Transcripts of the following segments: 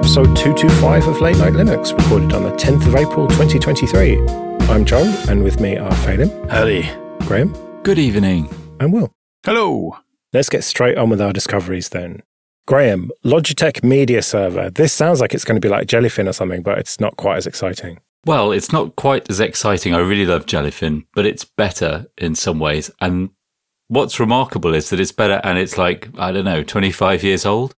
episode 225 of Late Night Linux, recorded on the 10th of April 2023. I'm Joe, and with me are Phelim. Howdy. Graham. Good evening. And Will. Hello. Let's get straight on with our discoveries then. Graham, Logitech Media Server. This sounds like it's going to be like Jellyfin or something, but it's not quite as exciting. Well, it's not quite as exciting. I really love Jellyfin, but it's better in some ways. And what's remarkable is that it's better and it's like, I don't know, 25 years old.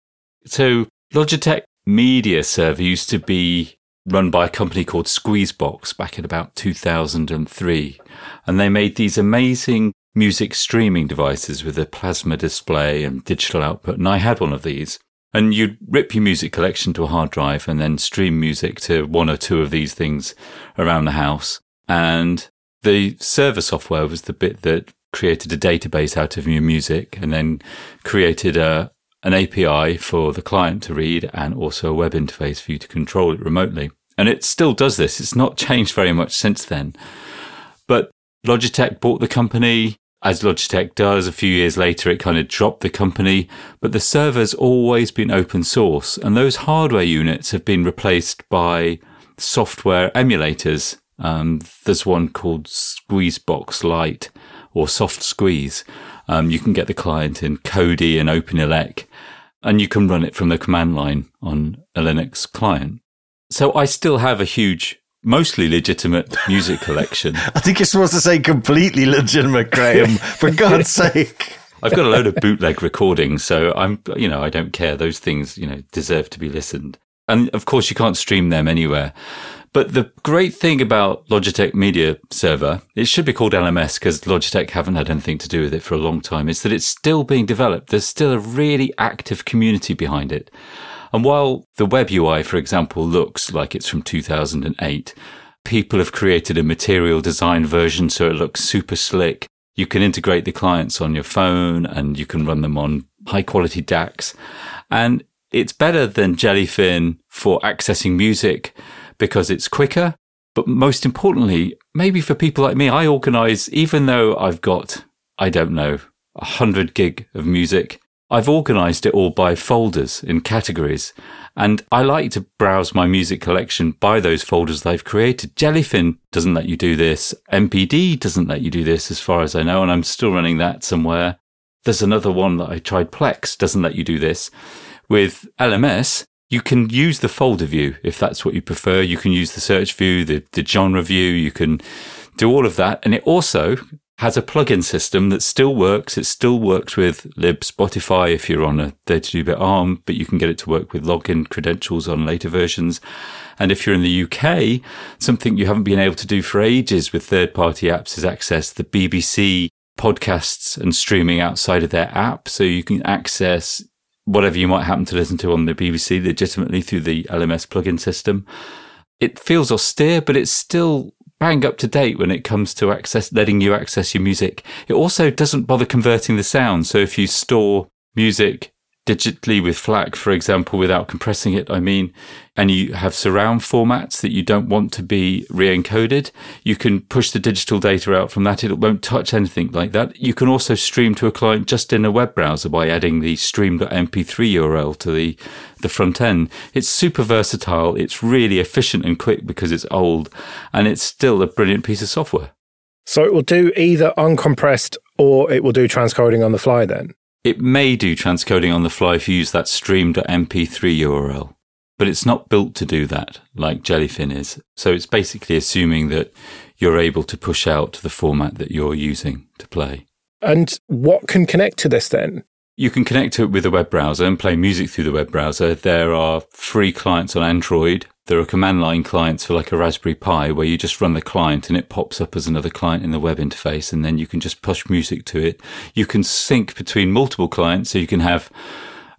So Logitech Media Server used to be run by a company called Squeezebox back in about 2003. And they made these amazing music streaming devices with a plasma display and digital output. And I had one of these. And you'd rip your music collection to a hard drive and then stream music to one or two of these things around the house. And the server software was the bit that created a database out of your music and then created a, an API for the client to read and also a web interface for you to control it remotely. And it still does this. It's not changed very much since then. But Logitech bought the company. As Logitech does, a few years later, it kind of dropped the company. But the server's always been open source. And those hardware units have been replaced by software emulators. Um, there's one called Squeezebox Lite or Soft Squeeze. Um, you can get the client in Kodi and OpenELEC, and you can run it from the command line on a Linux client. So I still have a huge, mostly legitimate music collection. I think you're supposed to say completely legitimate, Graham, for God's sake. I've got a load of bootleg recordings, so I'm, you know, I don't care. Those things, you know, deserve to be listened. And of course, you can't stream them anywhere. But the great thing about Logitech Media Server, it should be called LMS because Logitech haven't had anything to do with it for a long time, is that it's still being developed. There's still a really active community behind it. And while the web UI, for example, looks like it's from 2008, people have created a material design version so it looks super slick. You can integrate the clients on your phone and you can run them on high quality DACs. And it's better than Jellyfin for accessing music because it's quicker. But most importantly, maybe for people like me, I organize, even though I've got, I don't know, a hundred gig of music, I've organized it all by folders in categories. And I like to browse my music collection by those folders they've created. Jellyfin doesn't let you do this. MPD doesn't let you do this as far as I know. And I'm still running that somewhere. There's another one that I tried. Plex doesn't let you do this. With LMS, you can use the folder view if that's what you prefer. You can use the search view, the, the genre view. You can do all of that. And it also has a plugin system that still works. It still works with lib Spotify if you're on a 32-bit ARM, but you can get it to work with login credentials on later versions. And if you're in the UK, something you haven't been able to do for ages with third-party apps is access the BBC podcasts and streaming outside of their app. So you can access whatever you might happen to listen to on the BBC legitimately through the LMS plugin system. It feels austere, but it's still bang up to date when it comes to access, letting you access your music. It also doesn't bother converting the sound. So if you store music digitally with FLAC, for example, without compressing it, I mean, and you have surround formats that you don't want to be re-encoded, you can push the digital data out from that. It won't touch anything like that. You can also stream to a client just in a web browser by adding the stream.mp3 URL to the, the front end. It's super versatile. It's really efficient and quick because it's old and it's still a brilliant piece of software. So it will do either uncompressed or it will do transcoding on the fly then? It may do transcoding on the fly if you use that stream.mp3 URL, but it's not built to do that like Jellyfin is. So it's basically assuming that you're able to push out the format that you're using to play. And what can connect to this then? You can connect to it with a web browser and play music through the web browser. There are free clients on Android. There are command line clients for like a Raspberry Pi where you just run the client and it pops up as another client in the web interface. And then you can just push music to it. You can sync between multiple clients. So you can have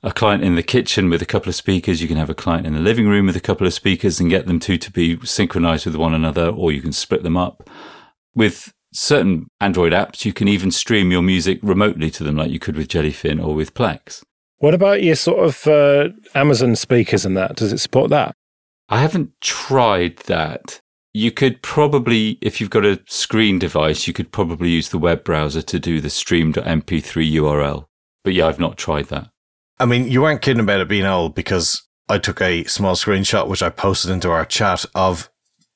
a client in the kitchen with a couple of speakers. You can have a client in the living room with a couple of speakers and get them two to be synchronized with one another, or you can split them up. With certain Android apps, you can even stream your music remotely to them, like you could with Jellyfin or with Plex. What about your sort of uh, Amazon speakers and that? Does it support that? I haven't tried that. You could probably, if you've got a screen device, you could probably use the web browser to do the stream.mp3 URL. But yeah, I've not tried that. I mean, you weren't kidding about it being old because I took a small screenshot, which I posted into our chat of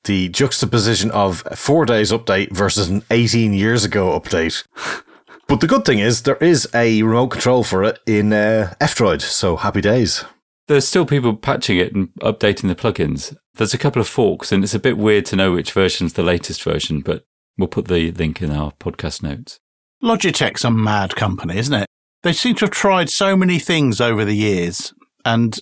the juxtaposition of four days update versus an 18 years ago update. but the good thing is there is a remote control for it in uh, F-Droid, so happy days. There's still people patching it and updating the plugins. There's a couple of forks, and it's a bit weird to know which version's the latest version, but we'll put the link in our podcast notes. Logitech's a mad company, isn't it? They seem to have tried so many things over the years, and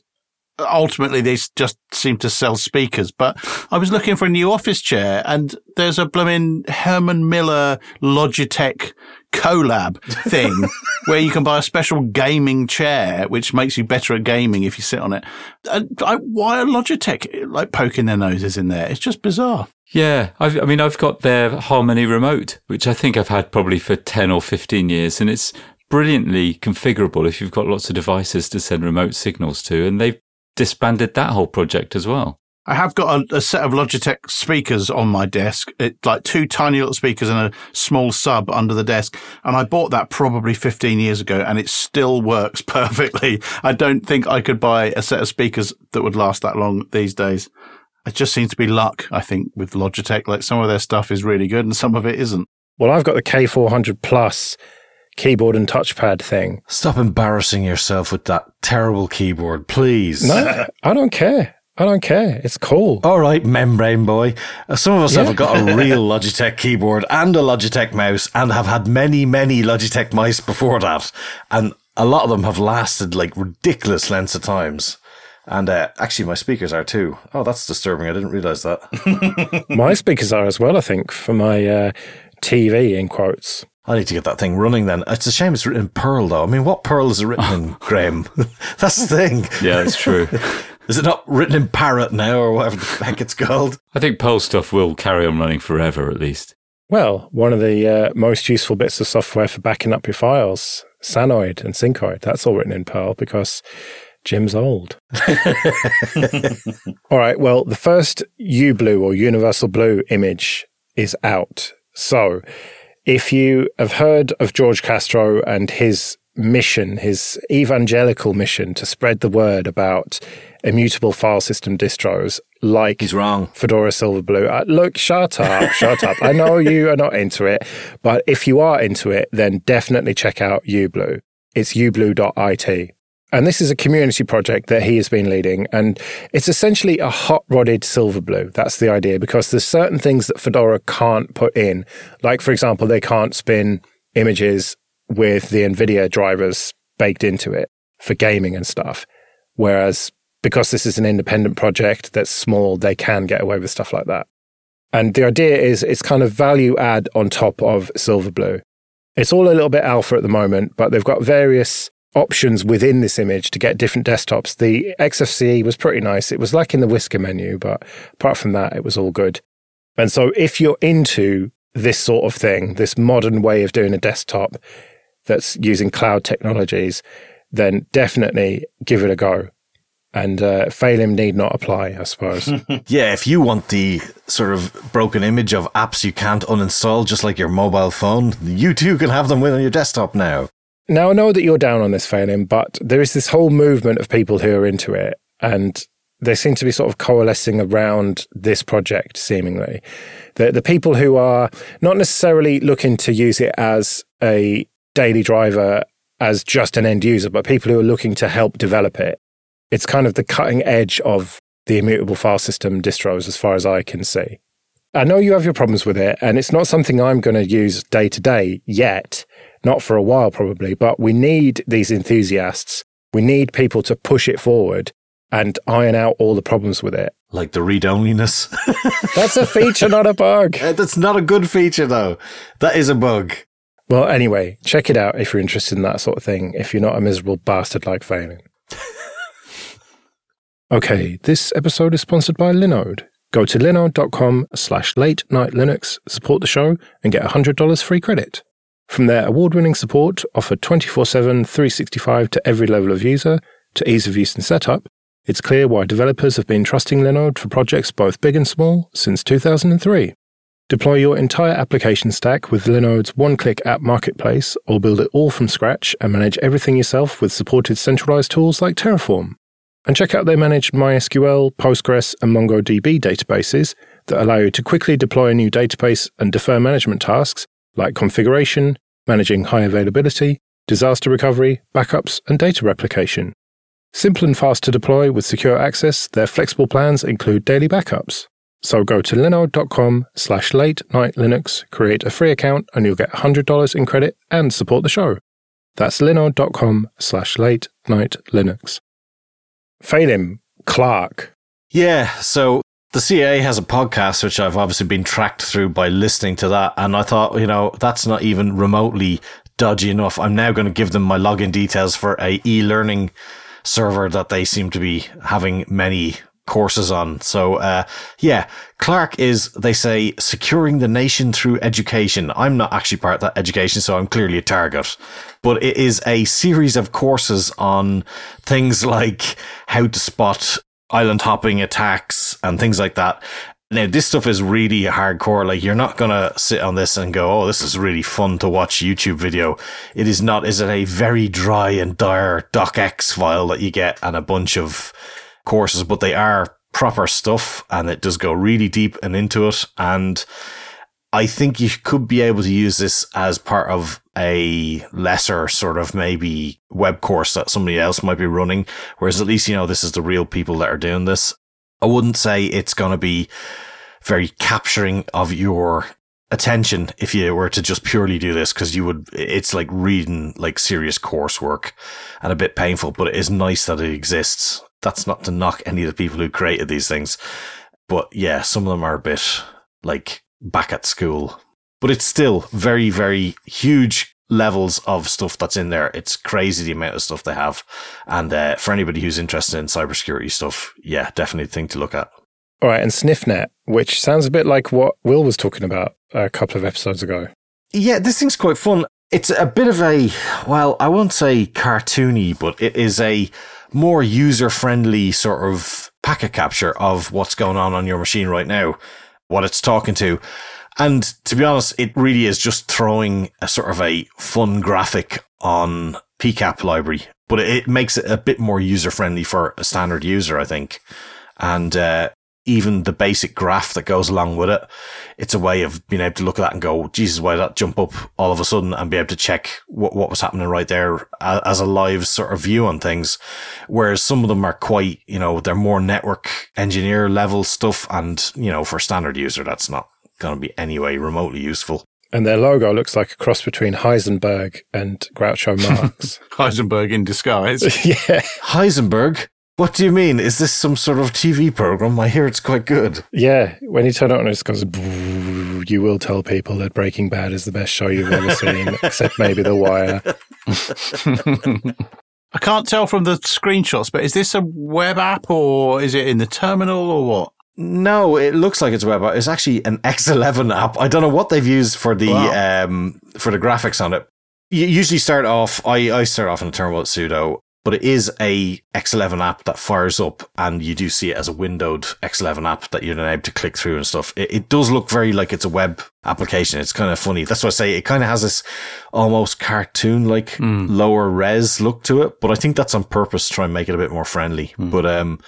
ultimately they just seem to sell speakers. But I was looking for a new office chair and there's a blooming Herman Miller Logitech collab thing where you can buy a special gaming chair, which makes you better at gaming if you sit on it. I, why are Logitech like poking their noses in there? It's just bizarre. Yeah, I've, I mean, I've got their Harmony remote, which I think I've had probably for 10 or 15 years, and it's brilliantly configurable if you've got lots of devices to send remote signals to. And they've disbanded that whole project as well. I have got a, a, set of Logitech speakers on my desk. It's like two tiny little speakers and a small sub under the desk. And I bought that probably 15 years ago and it still works perfectly. I don't think I could buy a set of speakers that would last that long these days. It just seems to be luck, I think, with Logitech. Like some of their stuff is really good and some of it isn't. Well, I've got the K400 Plus keyboard and touchpad thing. Stop embarrassing yourself with that terrible keyboard, please. No, I don't care. I don't care. It's cool. All right, membrane boy. Uh, some of us yeah. have got a real Logitech keyboard and a Logitech mouse and have had many, many Logitech mice before that. And a lot of them have lasted like ridiculous lengths of times. And uh, actually, my speakers are too. Oh, that's disturbing. I didn't realize that. my speakers are as well, I think, for my uh, TV, in quotes. I need to get that thing running then. It's a shame it's written in Perl though. I mean, what Perl is it written in, Graham? That's the thing. Yeah, it's true. is it not written in Parrot now or whatever the heck it's called? I think Perl stuff will carry on running forever at least. Well, one of the uh, most useful bits of software for backing up your files, Sanoid and Syncoid, that's all written in Perl because Jim's old. all right, well, the first UBlue or Universal Blue image is out. So if you have heard of Jorge Castro and his mission, his evangelical mission to spread the word about immutable file system distros like he's wrong. Fedora silverblue uh, look shut up shut up. I know you are not into it but if you are into it then definitely check out ublue it's ublue.it and this is a community project that he has been leading. And it's essentially a hot rodded Silverblue. That's the idea, because there's certain things that Fedora can't put in. Like, for example, they can't spin images with the NVIDIA drivers baked into it for gaming and stuff. Whereas because this is an independent project that's small, they can get away with stuff like that. And the idea is it's kind of value add on top of Silverblue. It's all a little bit alpha at the moment, but they've got various options within this image to get different desktops. The XFCE was pretty nice. It was like in the whisker menu, but apart from that, it was all good. And so if you're into this sort of thing, this modern way of doing a desktop that's using cloud technologies, then definitely give it a go. And uh, him need not apply, I suppose. yeah, if you want the sort of broken image of apps you can't uninstall, just like your mobile phone, you too can have them on your desktop now. Now, I know that you're down on this, Phelim, but there is this whole movement of people who are into it, and they seem to be sort of coalescing around this project, seemingly. The, the people who are not necessarily looking to use it as a daily driver, as just an end user, but people who are looking to help develop it. It's kind of the cutting edge of the immutable file system distros, as far as I can see. I know you have your problems with it, and it's not something I'm going to use day to day yet not for a while probably, but we need these enthusiasts. We need people to push it forward and iron out all the problems with it. Like the read onlyness. That's a feature, not a bug. That's not a good feature, though. That is a bug. Well, anyway, check it out if you're interested in that sort of thing, if you're not a miserable bastard like Phelim. okay, this episode is sponsored by Linode. Go to linode.com slash late night Linux, support the show, and get $100 free credit. From their award winning support, offered 24 7, 365 to every level of user, to ease of use and setup, it's clear why developers have been trusting Linode for projects both big and small since 2003. Deploy your entire application stack with Linode's one click app marketplace, or build it all from scratch and manage everything yourself with supported centralized tools like Terraform. And check out their managed MySQL, Postgres, and MongoDB databases that allow you to quickly deploy a new database and defer management tasks like configuration, managing high availability, disaster recovery, backups, and data replication. Simple and fast to deploy with secure access, their flexible plans include daily backups. So go to linode.com slash late night Linux, create a free account, and you'll get $100 in credit and support the show. That's linode.com slash late night Linux. Phelim, Clark. Yeah, so the CA has a podcast, which I've obviously been tracked through by listening to that. And I thought, you know, that's not even remotely dodgy enough. I'm now going to give them my login details for a e-learning server that they seem to be having many courses on. So, uh, yeah, Clark is, they say, securing the nation through education. I'm not actually part of that education, so I'm clearly a target. But it is a series of courses on things like how to spot island hopping attacks and things like that. Now, this stuff is really hardcore. Like, you're not going to sit on this and go, Oh, this is really fun to watch YouTube video. It is not. Is it a very dry and dire docx file that you get and a bunch of courses, but they are proper stuff and it does go really deep and into it. And I think you could be able to use this as part of a lesser sort of maybe web course that somebody else might be running. Whereas at least, you know, this is the real people that are doing this. I wouldn't say it's going to be very capturing of your attention if you were to just purely do this because you would it's like reading like serious coursework and a bit painful but it is nice that it exists that's not to knock any of the people who created these things. But yeah, some of them are a bit like back at school. But it's still very, very huge levels of stuff that's in there. It's crazy the amount of stuff they have. And uh, for anybody who's interested in cybersecurity stuff, yeah, definitely a thing to look at. All right, and SniffNet, which sounds a bit like what Will was talking about a couple of episodes ago. Yeah, this thing's quite fun. It's a bit of a, well, I won't say cartoony, but it is a more user friendly sort of packet capture of what's going on on your machine right now, what it's talking to. And to be honest, it really is just throwing a sort of a fun graphic on PCAP library, but it makes it a bit more user friendly for a standard user, I think. And, uh, even the basic graph that goes along with it. It's a way of being able to look at that and go, Jesus, why did that jump up all of a sudden and be able to check what, what was happening right there as a live sort of view on things. Whereas some of them are quite, you know, they're more network engineer level stuff. And, you know, for a standard user, that's not going to be anyway remotely useful. And their logo looks like a cross between Heisenberg and Groucho Marx. Heisenberg in disguise. yeah. Heisenberg? What do you mean? Is this some sort of TV program? I hear it's quite good. Yeah, when you turn it on, it just goes. You will tell people that Breaking Bad is the best show you've ever seen, except maybe The Wire. I can't tell from the screenshots, but is this a web app or is it in the terminal or what? No, it looks like it's a web app. It's actually an X11 app. I don't know what they've used for the wow. um, for the graphics on it. You usually start off. I, I start off in a terminal with sudo, but it is a X11 app that fires up and you do see it as a windowed X11 app that you're then able to click through and stuff. It, it does look very like it's a web application. It's kind of funny. That's why I say it kind of has this almost cartoon like mm. lower res look to it, but I think that's on purpose to try and make it a bit more friendly. Mm. But, um,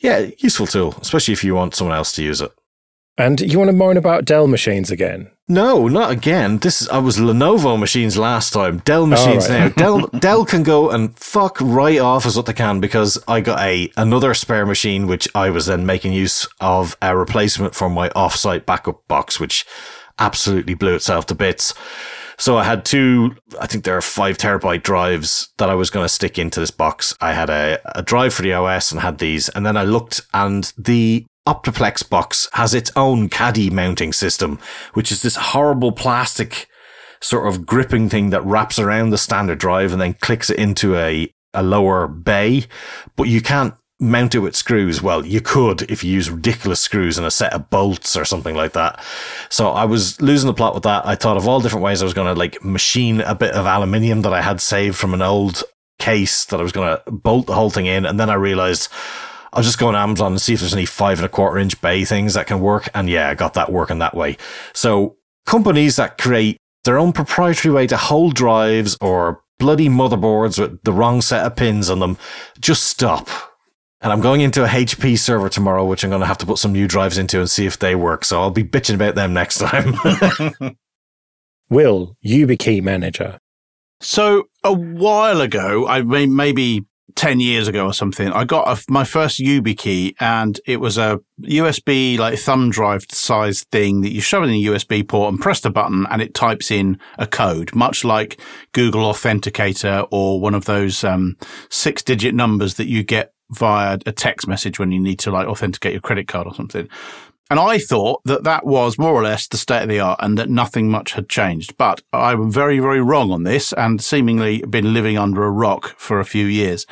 yeah, useful tool, especially if you want someone else to use it. And you want to moan about Dell machines again? No, not again. This is, I was Lenovo machines last time. Dell machines right. now. Dell Dell can go and fuck right off as what they can because I got a another spare machine which I was then making use of a replacement for my offsite backup box, which absolutely blew itself to bits. So I had two, I think there are five terabyte drives that I was going to stick into this box. I had a, a drive for the OS and had these. And then I looked and the Optiplex box has its own caddy mounting system, which is this horrible plastic sort of gripping thing that wraps around the standard drive and then clicks it into a, a lower bay. But you can't mount it with screws. Well, you could if you use ridiculous screws and a set of bolts or something like that. So I was losing the plot with that. I thought of all different ways I was going to like machine a bit of aluminium that I had saved from an old case that I was going to bolt the whole thing in. And then I realized, I'll just go on Amazon and see if there's any five and a quarter inch bay things that can work. And yeah, I got that working that way. So companies that create their own proprietary way to hold drives or bloody motherboards with the wrong set of pins on them, just stop. And I'm going into a HP server tomorrow, which I'm going to have to put some new drives into and see if they work. So I'll be bitching about them next time. Will, YubiKey Manager. So a while ago, I mean, maybe 10 years ago or something, I got a, my first YubiKey and it was a USB like thumb drive size thing that you shove in a USB port and press the button and it types in a code, much like Google Authenticator or one of those um, six digit numbers that you get via a text message when you need to like authenticate your credit card or something. And I thought that that was more or less the state of the art and that nothing much had changed. But I am very, very wrong on this and seemingly been living under a rock for a few years.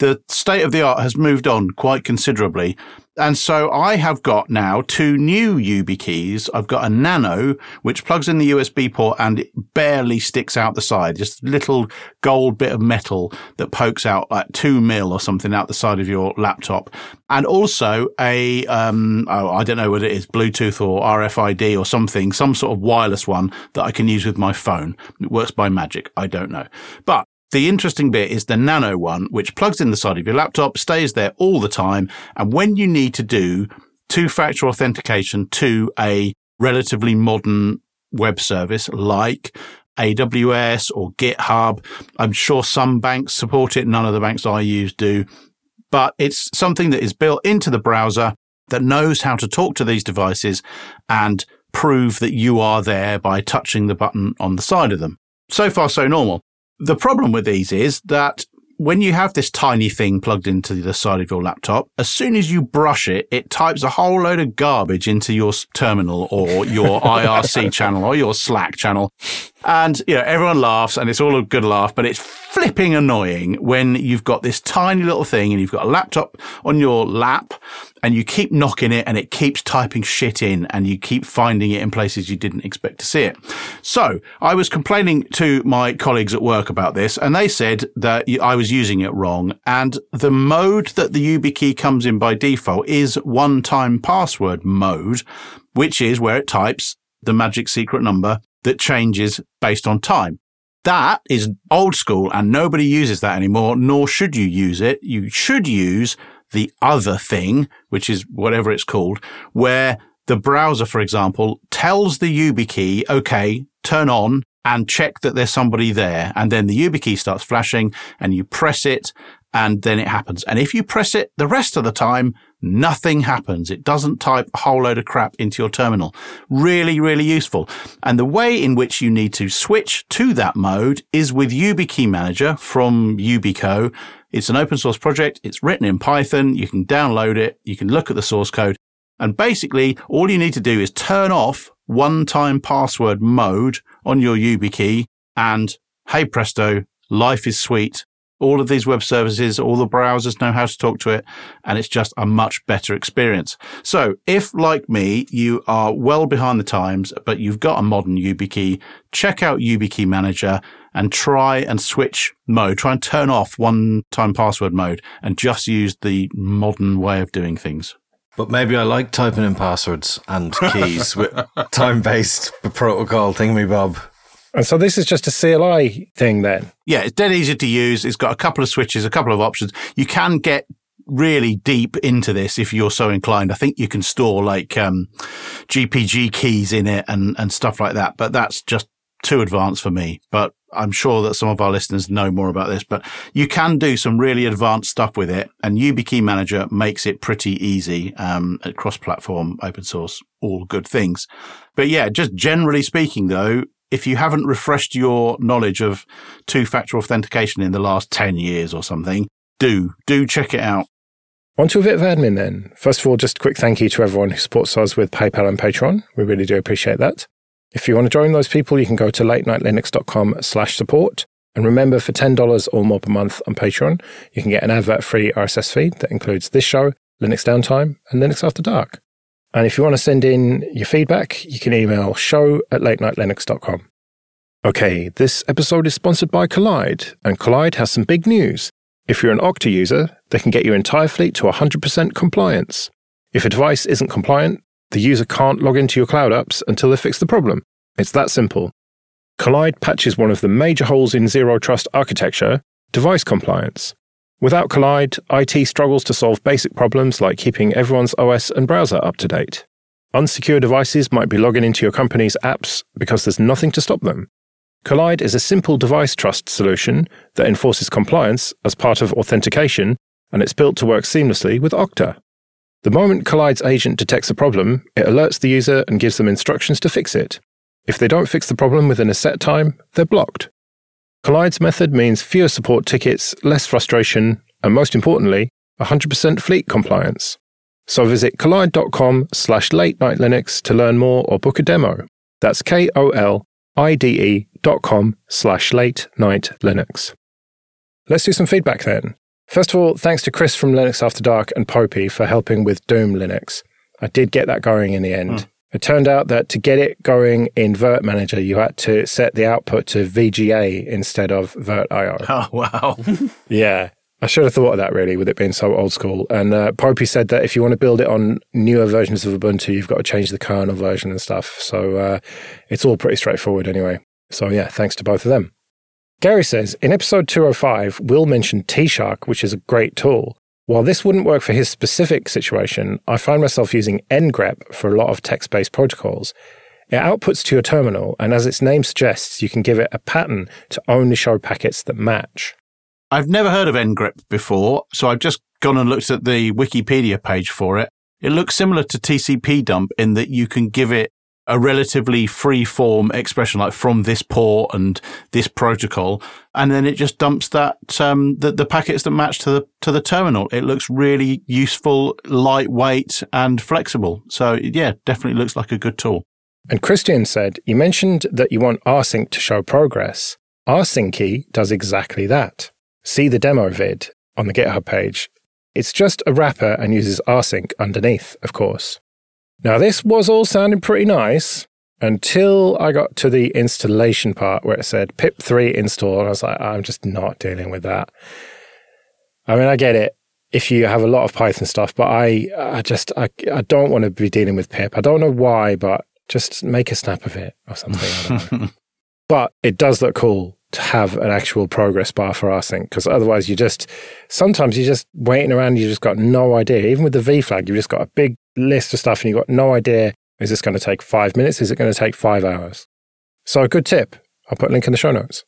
The state of the art has moved on quite considerably. And so I have got now two new YubiKeys. I've got a Nano, which plugs in the USB port and it barely sticks out the side. Just a little gold bit of metal that pokes out like two mil or something out the side of your laptop. And also a, um, oh, I don't know what it is, Bluetooth or RFID or something, some sort of wireless one that I can use with my phone. It works by magic. I don't know. But the interesting bit is the Nano one, which plugs in the side of your laptop, stays there all the time. And when you need to do two factor authentication to a relatively modern web service like AWS or GitHub, I'm sure some banks support it. None of the banks I use do, but it's something that is built into the browser that knows how to talk to these devices and prove that you are there by touching the button on the side of them. So far, so normal. The problem with these is that when you have this tiny thing plugged into the side of your laptop, as soon as you brush it, it types a whole load of garbage into your terminal or your IRC channel or your Slack channel. And, you know, everyone laughs and it's all a good laugh, but it's flipping annoying when you've got this tiny little thing and you've got a laptop on your lap and you keep knocking it and it keeps typing shit in and you keep finding it in places you didn't expect to see it. So I was complaining to my colleagues at work about this and they said that I was using it wrong. And the mode that the YubiKey comes in by default is one time password mode, which is where it types the magic secret number that changes based on time. That is old school and nobody uses that anymore, nor should you use it. You should use the other thing, which is whatever it's called, where the browser, for example, tells the YubiKey, okay, turn on and check that there's somebody there. And then the YubiKey starts flashing and you press it and then it happens. And if you press it the rest of the time, nothing happens. It doesn't type a whole load of crap into your terminal. Really, really useful. And the way in which you need to switch to that mode is with YubiKey Manager from Yubico. It's an open source project. It's written in Python. You can download it. You can look at the source code. And basically, all you need to do is turn off one time password mode on your YubiKey and hey presto, life is sweet all of these web services, all the browsers know how to talk to it, and it's just a much better experience. So if, like me, you are well behind the times, but you've got a modern YubiKey, check out YubiKey Manager and try and switch mode. Try and turn off one time password mode and just use the modern way of doing things. But maybe I like typing in passwords and keys with time based protocol thingy bob. And so this is just a CLI thing then? Yeah, it's dead easy to use. It's got a couple of switches, a couple of options. You can get really deep into this if you're so inclined. I think you can store like um, GPG keys in it and, and stuff like that, but that's just too advanced for me. But I'm sure that some of our listeners know more about this, but you can do some really advanced stuff with it. And YubiKey Manager makes it pretty easy um, at cross platform, open source, all good things. But yeah, just generally speaking, though, if you haven't refreshed your knowledge of two factor authentication in the last 10 years or something, do, do check it out. On to a bit of admin then. First of all, just a quick thank you to everyone who supports us with PayPal and Patreon. We really do appreciate that. If you want to join those people, you can go to latenightlinux.com slash support. And remember, for $10 or more per month on Patreon, you can get an advert-free RSS feed that includes this show, Linux Downtime, and Linux After Dark. And if you want to send in your feedback, you can email show at latenightlinux.com. Okay, this episode is sponsored by Kolide, and Kolide has some big news. If you're an Okta user, they can get your entire fleet to 100% compliance. If a device isn't compliant, the user can't log into your cloud apps until they fix the problem. It's that simple. Kolide patches one of the major holes in zero trust architecture, device compliance. Without Kolide, IT struggles to solve basic problems like keeping everyone's OS and browser up to date. Unsecure devices might be logging into your company's apps because there's nothing to stop them. Kolide is a simple device trust solution that enforces compliance as part of authentication, and it's built to work seamlessly with Okta. The moment Kolide's agent detects a problem, it alerts the user and gives them instructions to fix it. If they don't fix the problem within a set time, they're blocked. Kolide's method means fewer support tickets, less frustration, and most importantly, 100% fleet compliance. So visit kolide.com slash late night Linux to learn more or book a demo. That's K O L I D E dot com slash late night Linux. Let's do some feedback then. First of all, thanks to Chris from Linux After Dark and Popey for helping with Doom Linux. I did get that going in the end. Mm. It turned out that to get it going in virt-manager, you had to set the output to VGA instead of virt.io. Oh, wow. yeah. I should have thought of that really, with it being so old school. And uh, Popey said that if you want to build it on newer versions of Ubuntu, you've got to change the kernel version and stuff. So uh, it's all pretty straightforward anyway. So yeah, thanks to both of them. Gary says in episode 205, Will mentioned T-Shark, which is a great tool. While this wouldn't work for his specific situation, I find myself using ngrep for a lot of text based protocols. It outputs to your terminal, and as its name suggests, you can give it a pattern to only show packets that match. I've never heard of ngrep before, so I've just gone and looked at the Wikipedia page for it. It looks similar to TCP dump in that you can give it a relatively free form expression like from this port and this protocol and then it just dumps that um, the, the packets that match to the to the terminal. It looks really useful lightweight and flexible. So yeah definitely looks like a good tool. And christian said you mentioned that you want rsync to show progress. Rsyncy does exactly that. See the demo vid on the github page. It's just a wrapper and uses rsync underneath of course now, this was all sounding pretty nice until I got to the installation part where it said pip3 install. And I was like, I'm just not dealing with that. I mean, I get it if you have a lot of Python stuff, but I, I just, I, I don't want to be dealing with pip. I don't know why, but just make a snap of it or something. but it does look cool to have an actual progress bar for rsync because otherwise you just sometimes you're just waiting around you just got no idea. Even with the v flag you've just got a big list of stuff and you've got no idea is this going to take five minutes? Is it going to take five hours? So a good tip. I'll put a link in the show notes.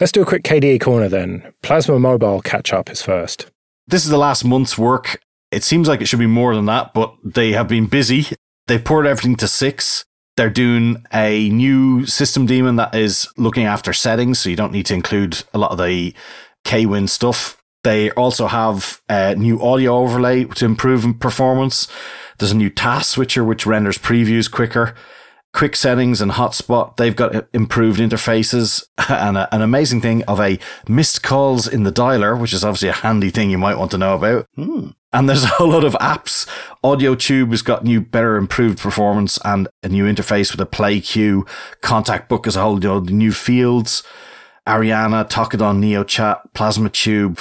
Let's do a quick KDE Korner then. Plasma mobile catch up is first. This is the last month's work. It seems like it should be more than that but they have been busy. They've poured everything to six they're doing a new system daemon that is looking after settings, so you don't need to include a lot of the KWin stuff. They also have a new audio overlay to improve performance. There's a new task switcher which renders previews quicker. Quick settings and hotspot. They've got improved interfaces and a, an amazing thing of a missed calls in the dialer, which is obviously a handy thing you might want to know about. Hmm. And there's a whole lot of apps. AudioTube has got new, better improved performance and a new interface with a play queue. Contact Book as a whole, you know, new fields. Arianna, Tokodon, NeoChat, Plasma Tube,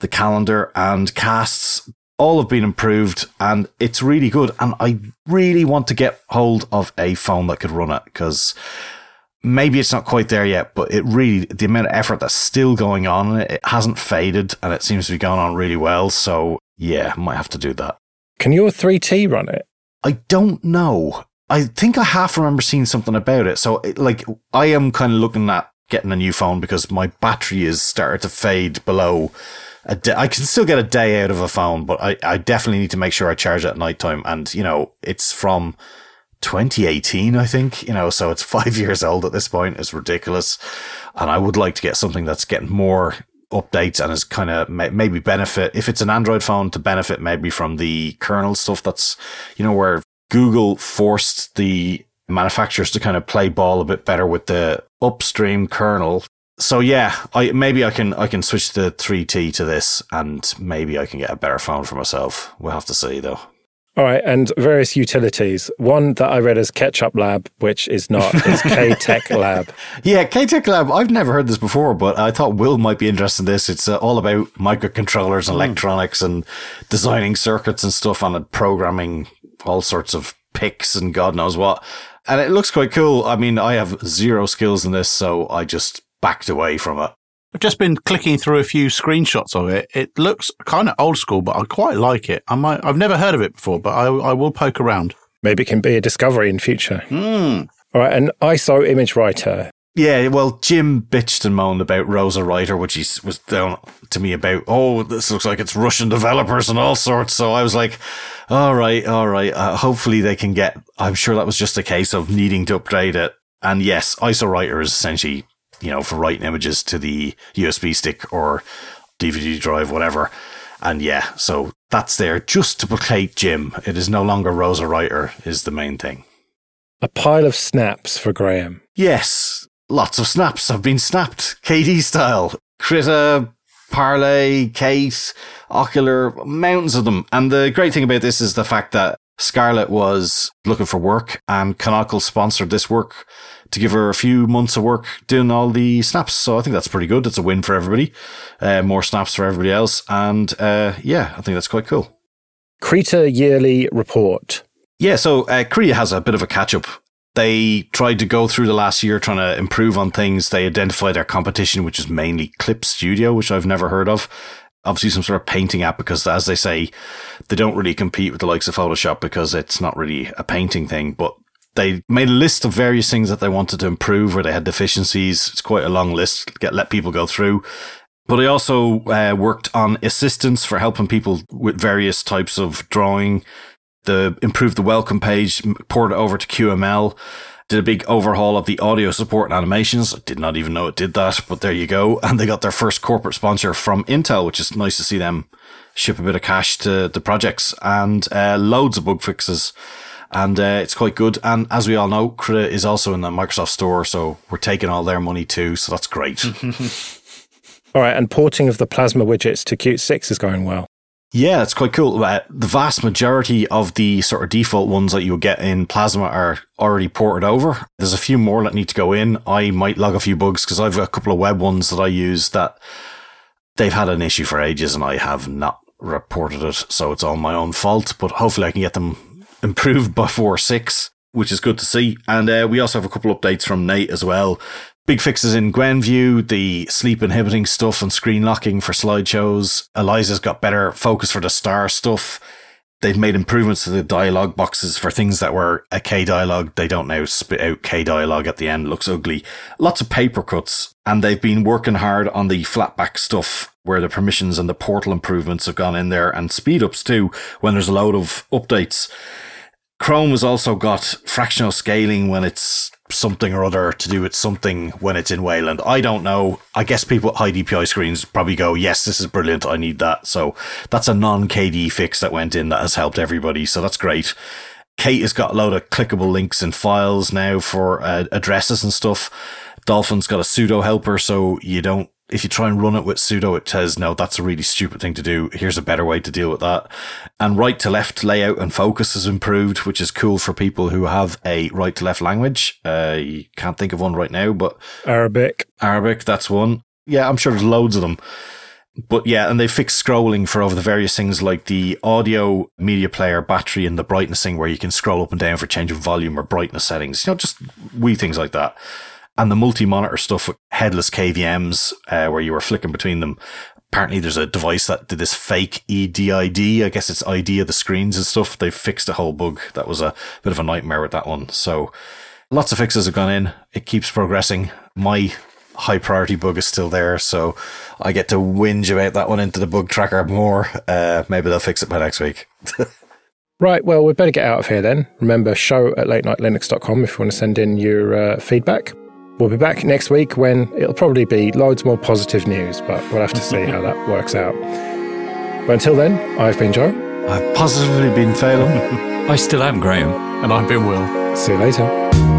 the calendar and Kasts all have been improved and it's really good. And I really want to get hold of a phone that could run it because maybe it's not quite there yet, but it really, the amount of effort that's still going on, it hasn't faded and it seems to be going on really well. So yeah, might have to do that. Can your 3T run it? I don't know. I think I half remember seeing something about it. So, like, I am kind of looking at getting a new phone because my battery is started to fade below a day. I can still get a day out of a phone, but I, I definitely need to make sure I charge it at night time. And, you know, it's from 2018, I think, you know, so it's five years old at this point. It's ridiculous. And I would like to get something that's getting more updates and is kind of maybe benefit if it's an Android phone to benefit maybe from the kernel stuff that's you know where Google forced the manufacturers to kind of play ball a bit better with the upstream kernel. So yeah, I maybe I can I can switch the 3T to this and maybe I can get a better phone for myself. We'll have to see though. All right, and various utilities. One that I read as Ketchup Lab, which is not, is K-Tech Lab. Yeah, K-Tech Lab. I've never heard this before, but I thought Will might be interested in this. It's uh, all about microcontrollers and mm. electronics and designing circuits and stuff and programming all sorts of PICs and God knows what. And it looks quite cool. I mean, I have zero skills in this, so I just backed away from it. I've just been clicking through a few screenshots of it. It looks kind of old school, but I quite like it. I might, I've never heard of it before, but I, I will poke around. Maybe it can be a discovery in future. Mm. All right, an ISO image writer. Yeah, well, Jim bitched and moaned about Rosa Writer, which he was down to me about. Oh, this looks like it's Russian developers and all sorts. So I was like, all right, all right. Uh, hopefully they can get. I'm sure that was just a case of needing to upgrade it. And yes, ISO Writer is essentially, you know, for writing images to the USB stick or DVD drive, whatever. And yeah, so that's there just to placate Jim. It is no longer Rosa Writer is the main thing. A pile of snaps for Graham. Yes, lots of snaps have been snapped, KDE style. Krita, Parley, Kate, Okular, mountains of them. And the great thing about this is the fact that Scarlett was looking for work and Canonical sponsored this work to give her a few months of work doing all the snaps. So I think that's pretty good. It's a win for everybody. Uh, more snaps for everybody else. And uh, yeah, I think that's quite cool. Krita Yearly Report. Yeah, so uh, Krita has a bit of a catch up. They tried to go through the last year trying to improve on things. They identified their competition, which is mainly Clip Studio, which I've never heard of. Obviously, some sort of painting app because, as they say, they don't really compete with the likes of Photoshop because it's not really a painting thing. But they made a list of various things that they wanted to improve where they had deficiencies. It's quite a long list. Get let people go through. But I also uh, worked on assistance for helping people with various types of drawing the improved the welcome page, poured it over to QML, did a big overhaul of the audio support and animations. I did not even know it did that, but there you go. And they got their first corporate sponsor from Intel, which is nice to see them ship a bit of cash to the projects and uh, loads of bug fixes. And uh, it's quite good. And as we all know, Krita is also in the Microsoft Store, so we're taking all their money too. So that's great. all right, and porting of the Plasma widgets to Qt 6 is going well. Yeah, it's quite cool. Uh, the vast majority of the sort of default ones that you get in Plasma are already ported over. There's a few more that need to go in. I might log a few bugs because I've got a couple of web ones that I use that they've had an issue for ages and I have not reported it. So it's all my own fault, but hopefully I can get them improved before six, which is good to see. And uh, we also have a couple updates from Nate as well. Big fixes in Gwenview, the sleep inhibiting stuff and screen locking for slideshows. Elisa's got better focus for the star stuff. They've made improvements to the dialogue boxes for things that were a K dialogue. They don't now spit out K dialogue at the end. Looks ugly. Lots of paper cuts. And they've been working hard on the Flatpak stuff where the permissions and the portal improvements have gone in there and speed ups too when there's a load of updates. Chrome has also got fractional scaling when it's something or other to do with something when it's in Wayland. I don't know. I guess people with high DPI screens probably go, yes, this is brilliant. I need that. So that's a non KDE fix that went in that has helped everybody. So that's great. Kate has got a load of clickable links and files now for uh, addresses and stuff. Dolphin's got a sudo helper, so you don't if you try and run it with sudo, it says, no, that's a really stupid thing to do. Here's a better way to deal with that. And right to left layout and focus is improved, which is cool for people who have a right to left language. Uh, you can't think of one right now, but Arabic. Arabic, that's one. Yeah, I'm sure there's loads of them. But yeah, and they fixed scrolling for over the various things like the audio media player battery and the brightness thing where you can scroll up and down for change of volume or brightness settings. You know, just wee things like that and the multi-monitor stuff with headless KVMs, uh, where you were flicking between them. Apparently, there's a device that did this fake EDID. I guess it's ID of the screens and stuff. They fixed a whole bug. That was a bit of a nightmare with that one. So, lots of fixes have gone in. It keeps progressing. My high priority bug is still there, so I get to whinge about that one into the bug tracker more. Uh, maybe they'll fix it by next week. right, well, we'd better get out of here then. Remember, show at latenightlinux.com if you want to send in your uh, feedback. We'll be back next week when it'll probably be loads more positive news, but we'll have to see how that works out. But until then, I've been Joe. I've positively been Phelim. I still am Graham. And I've been Will. See you later.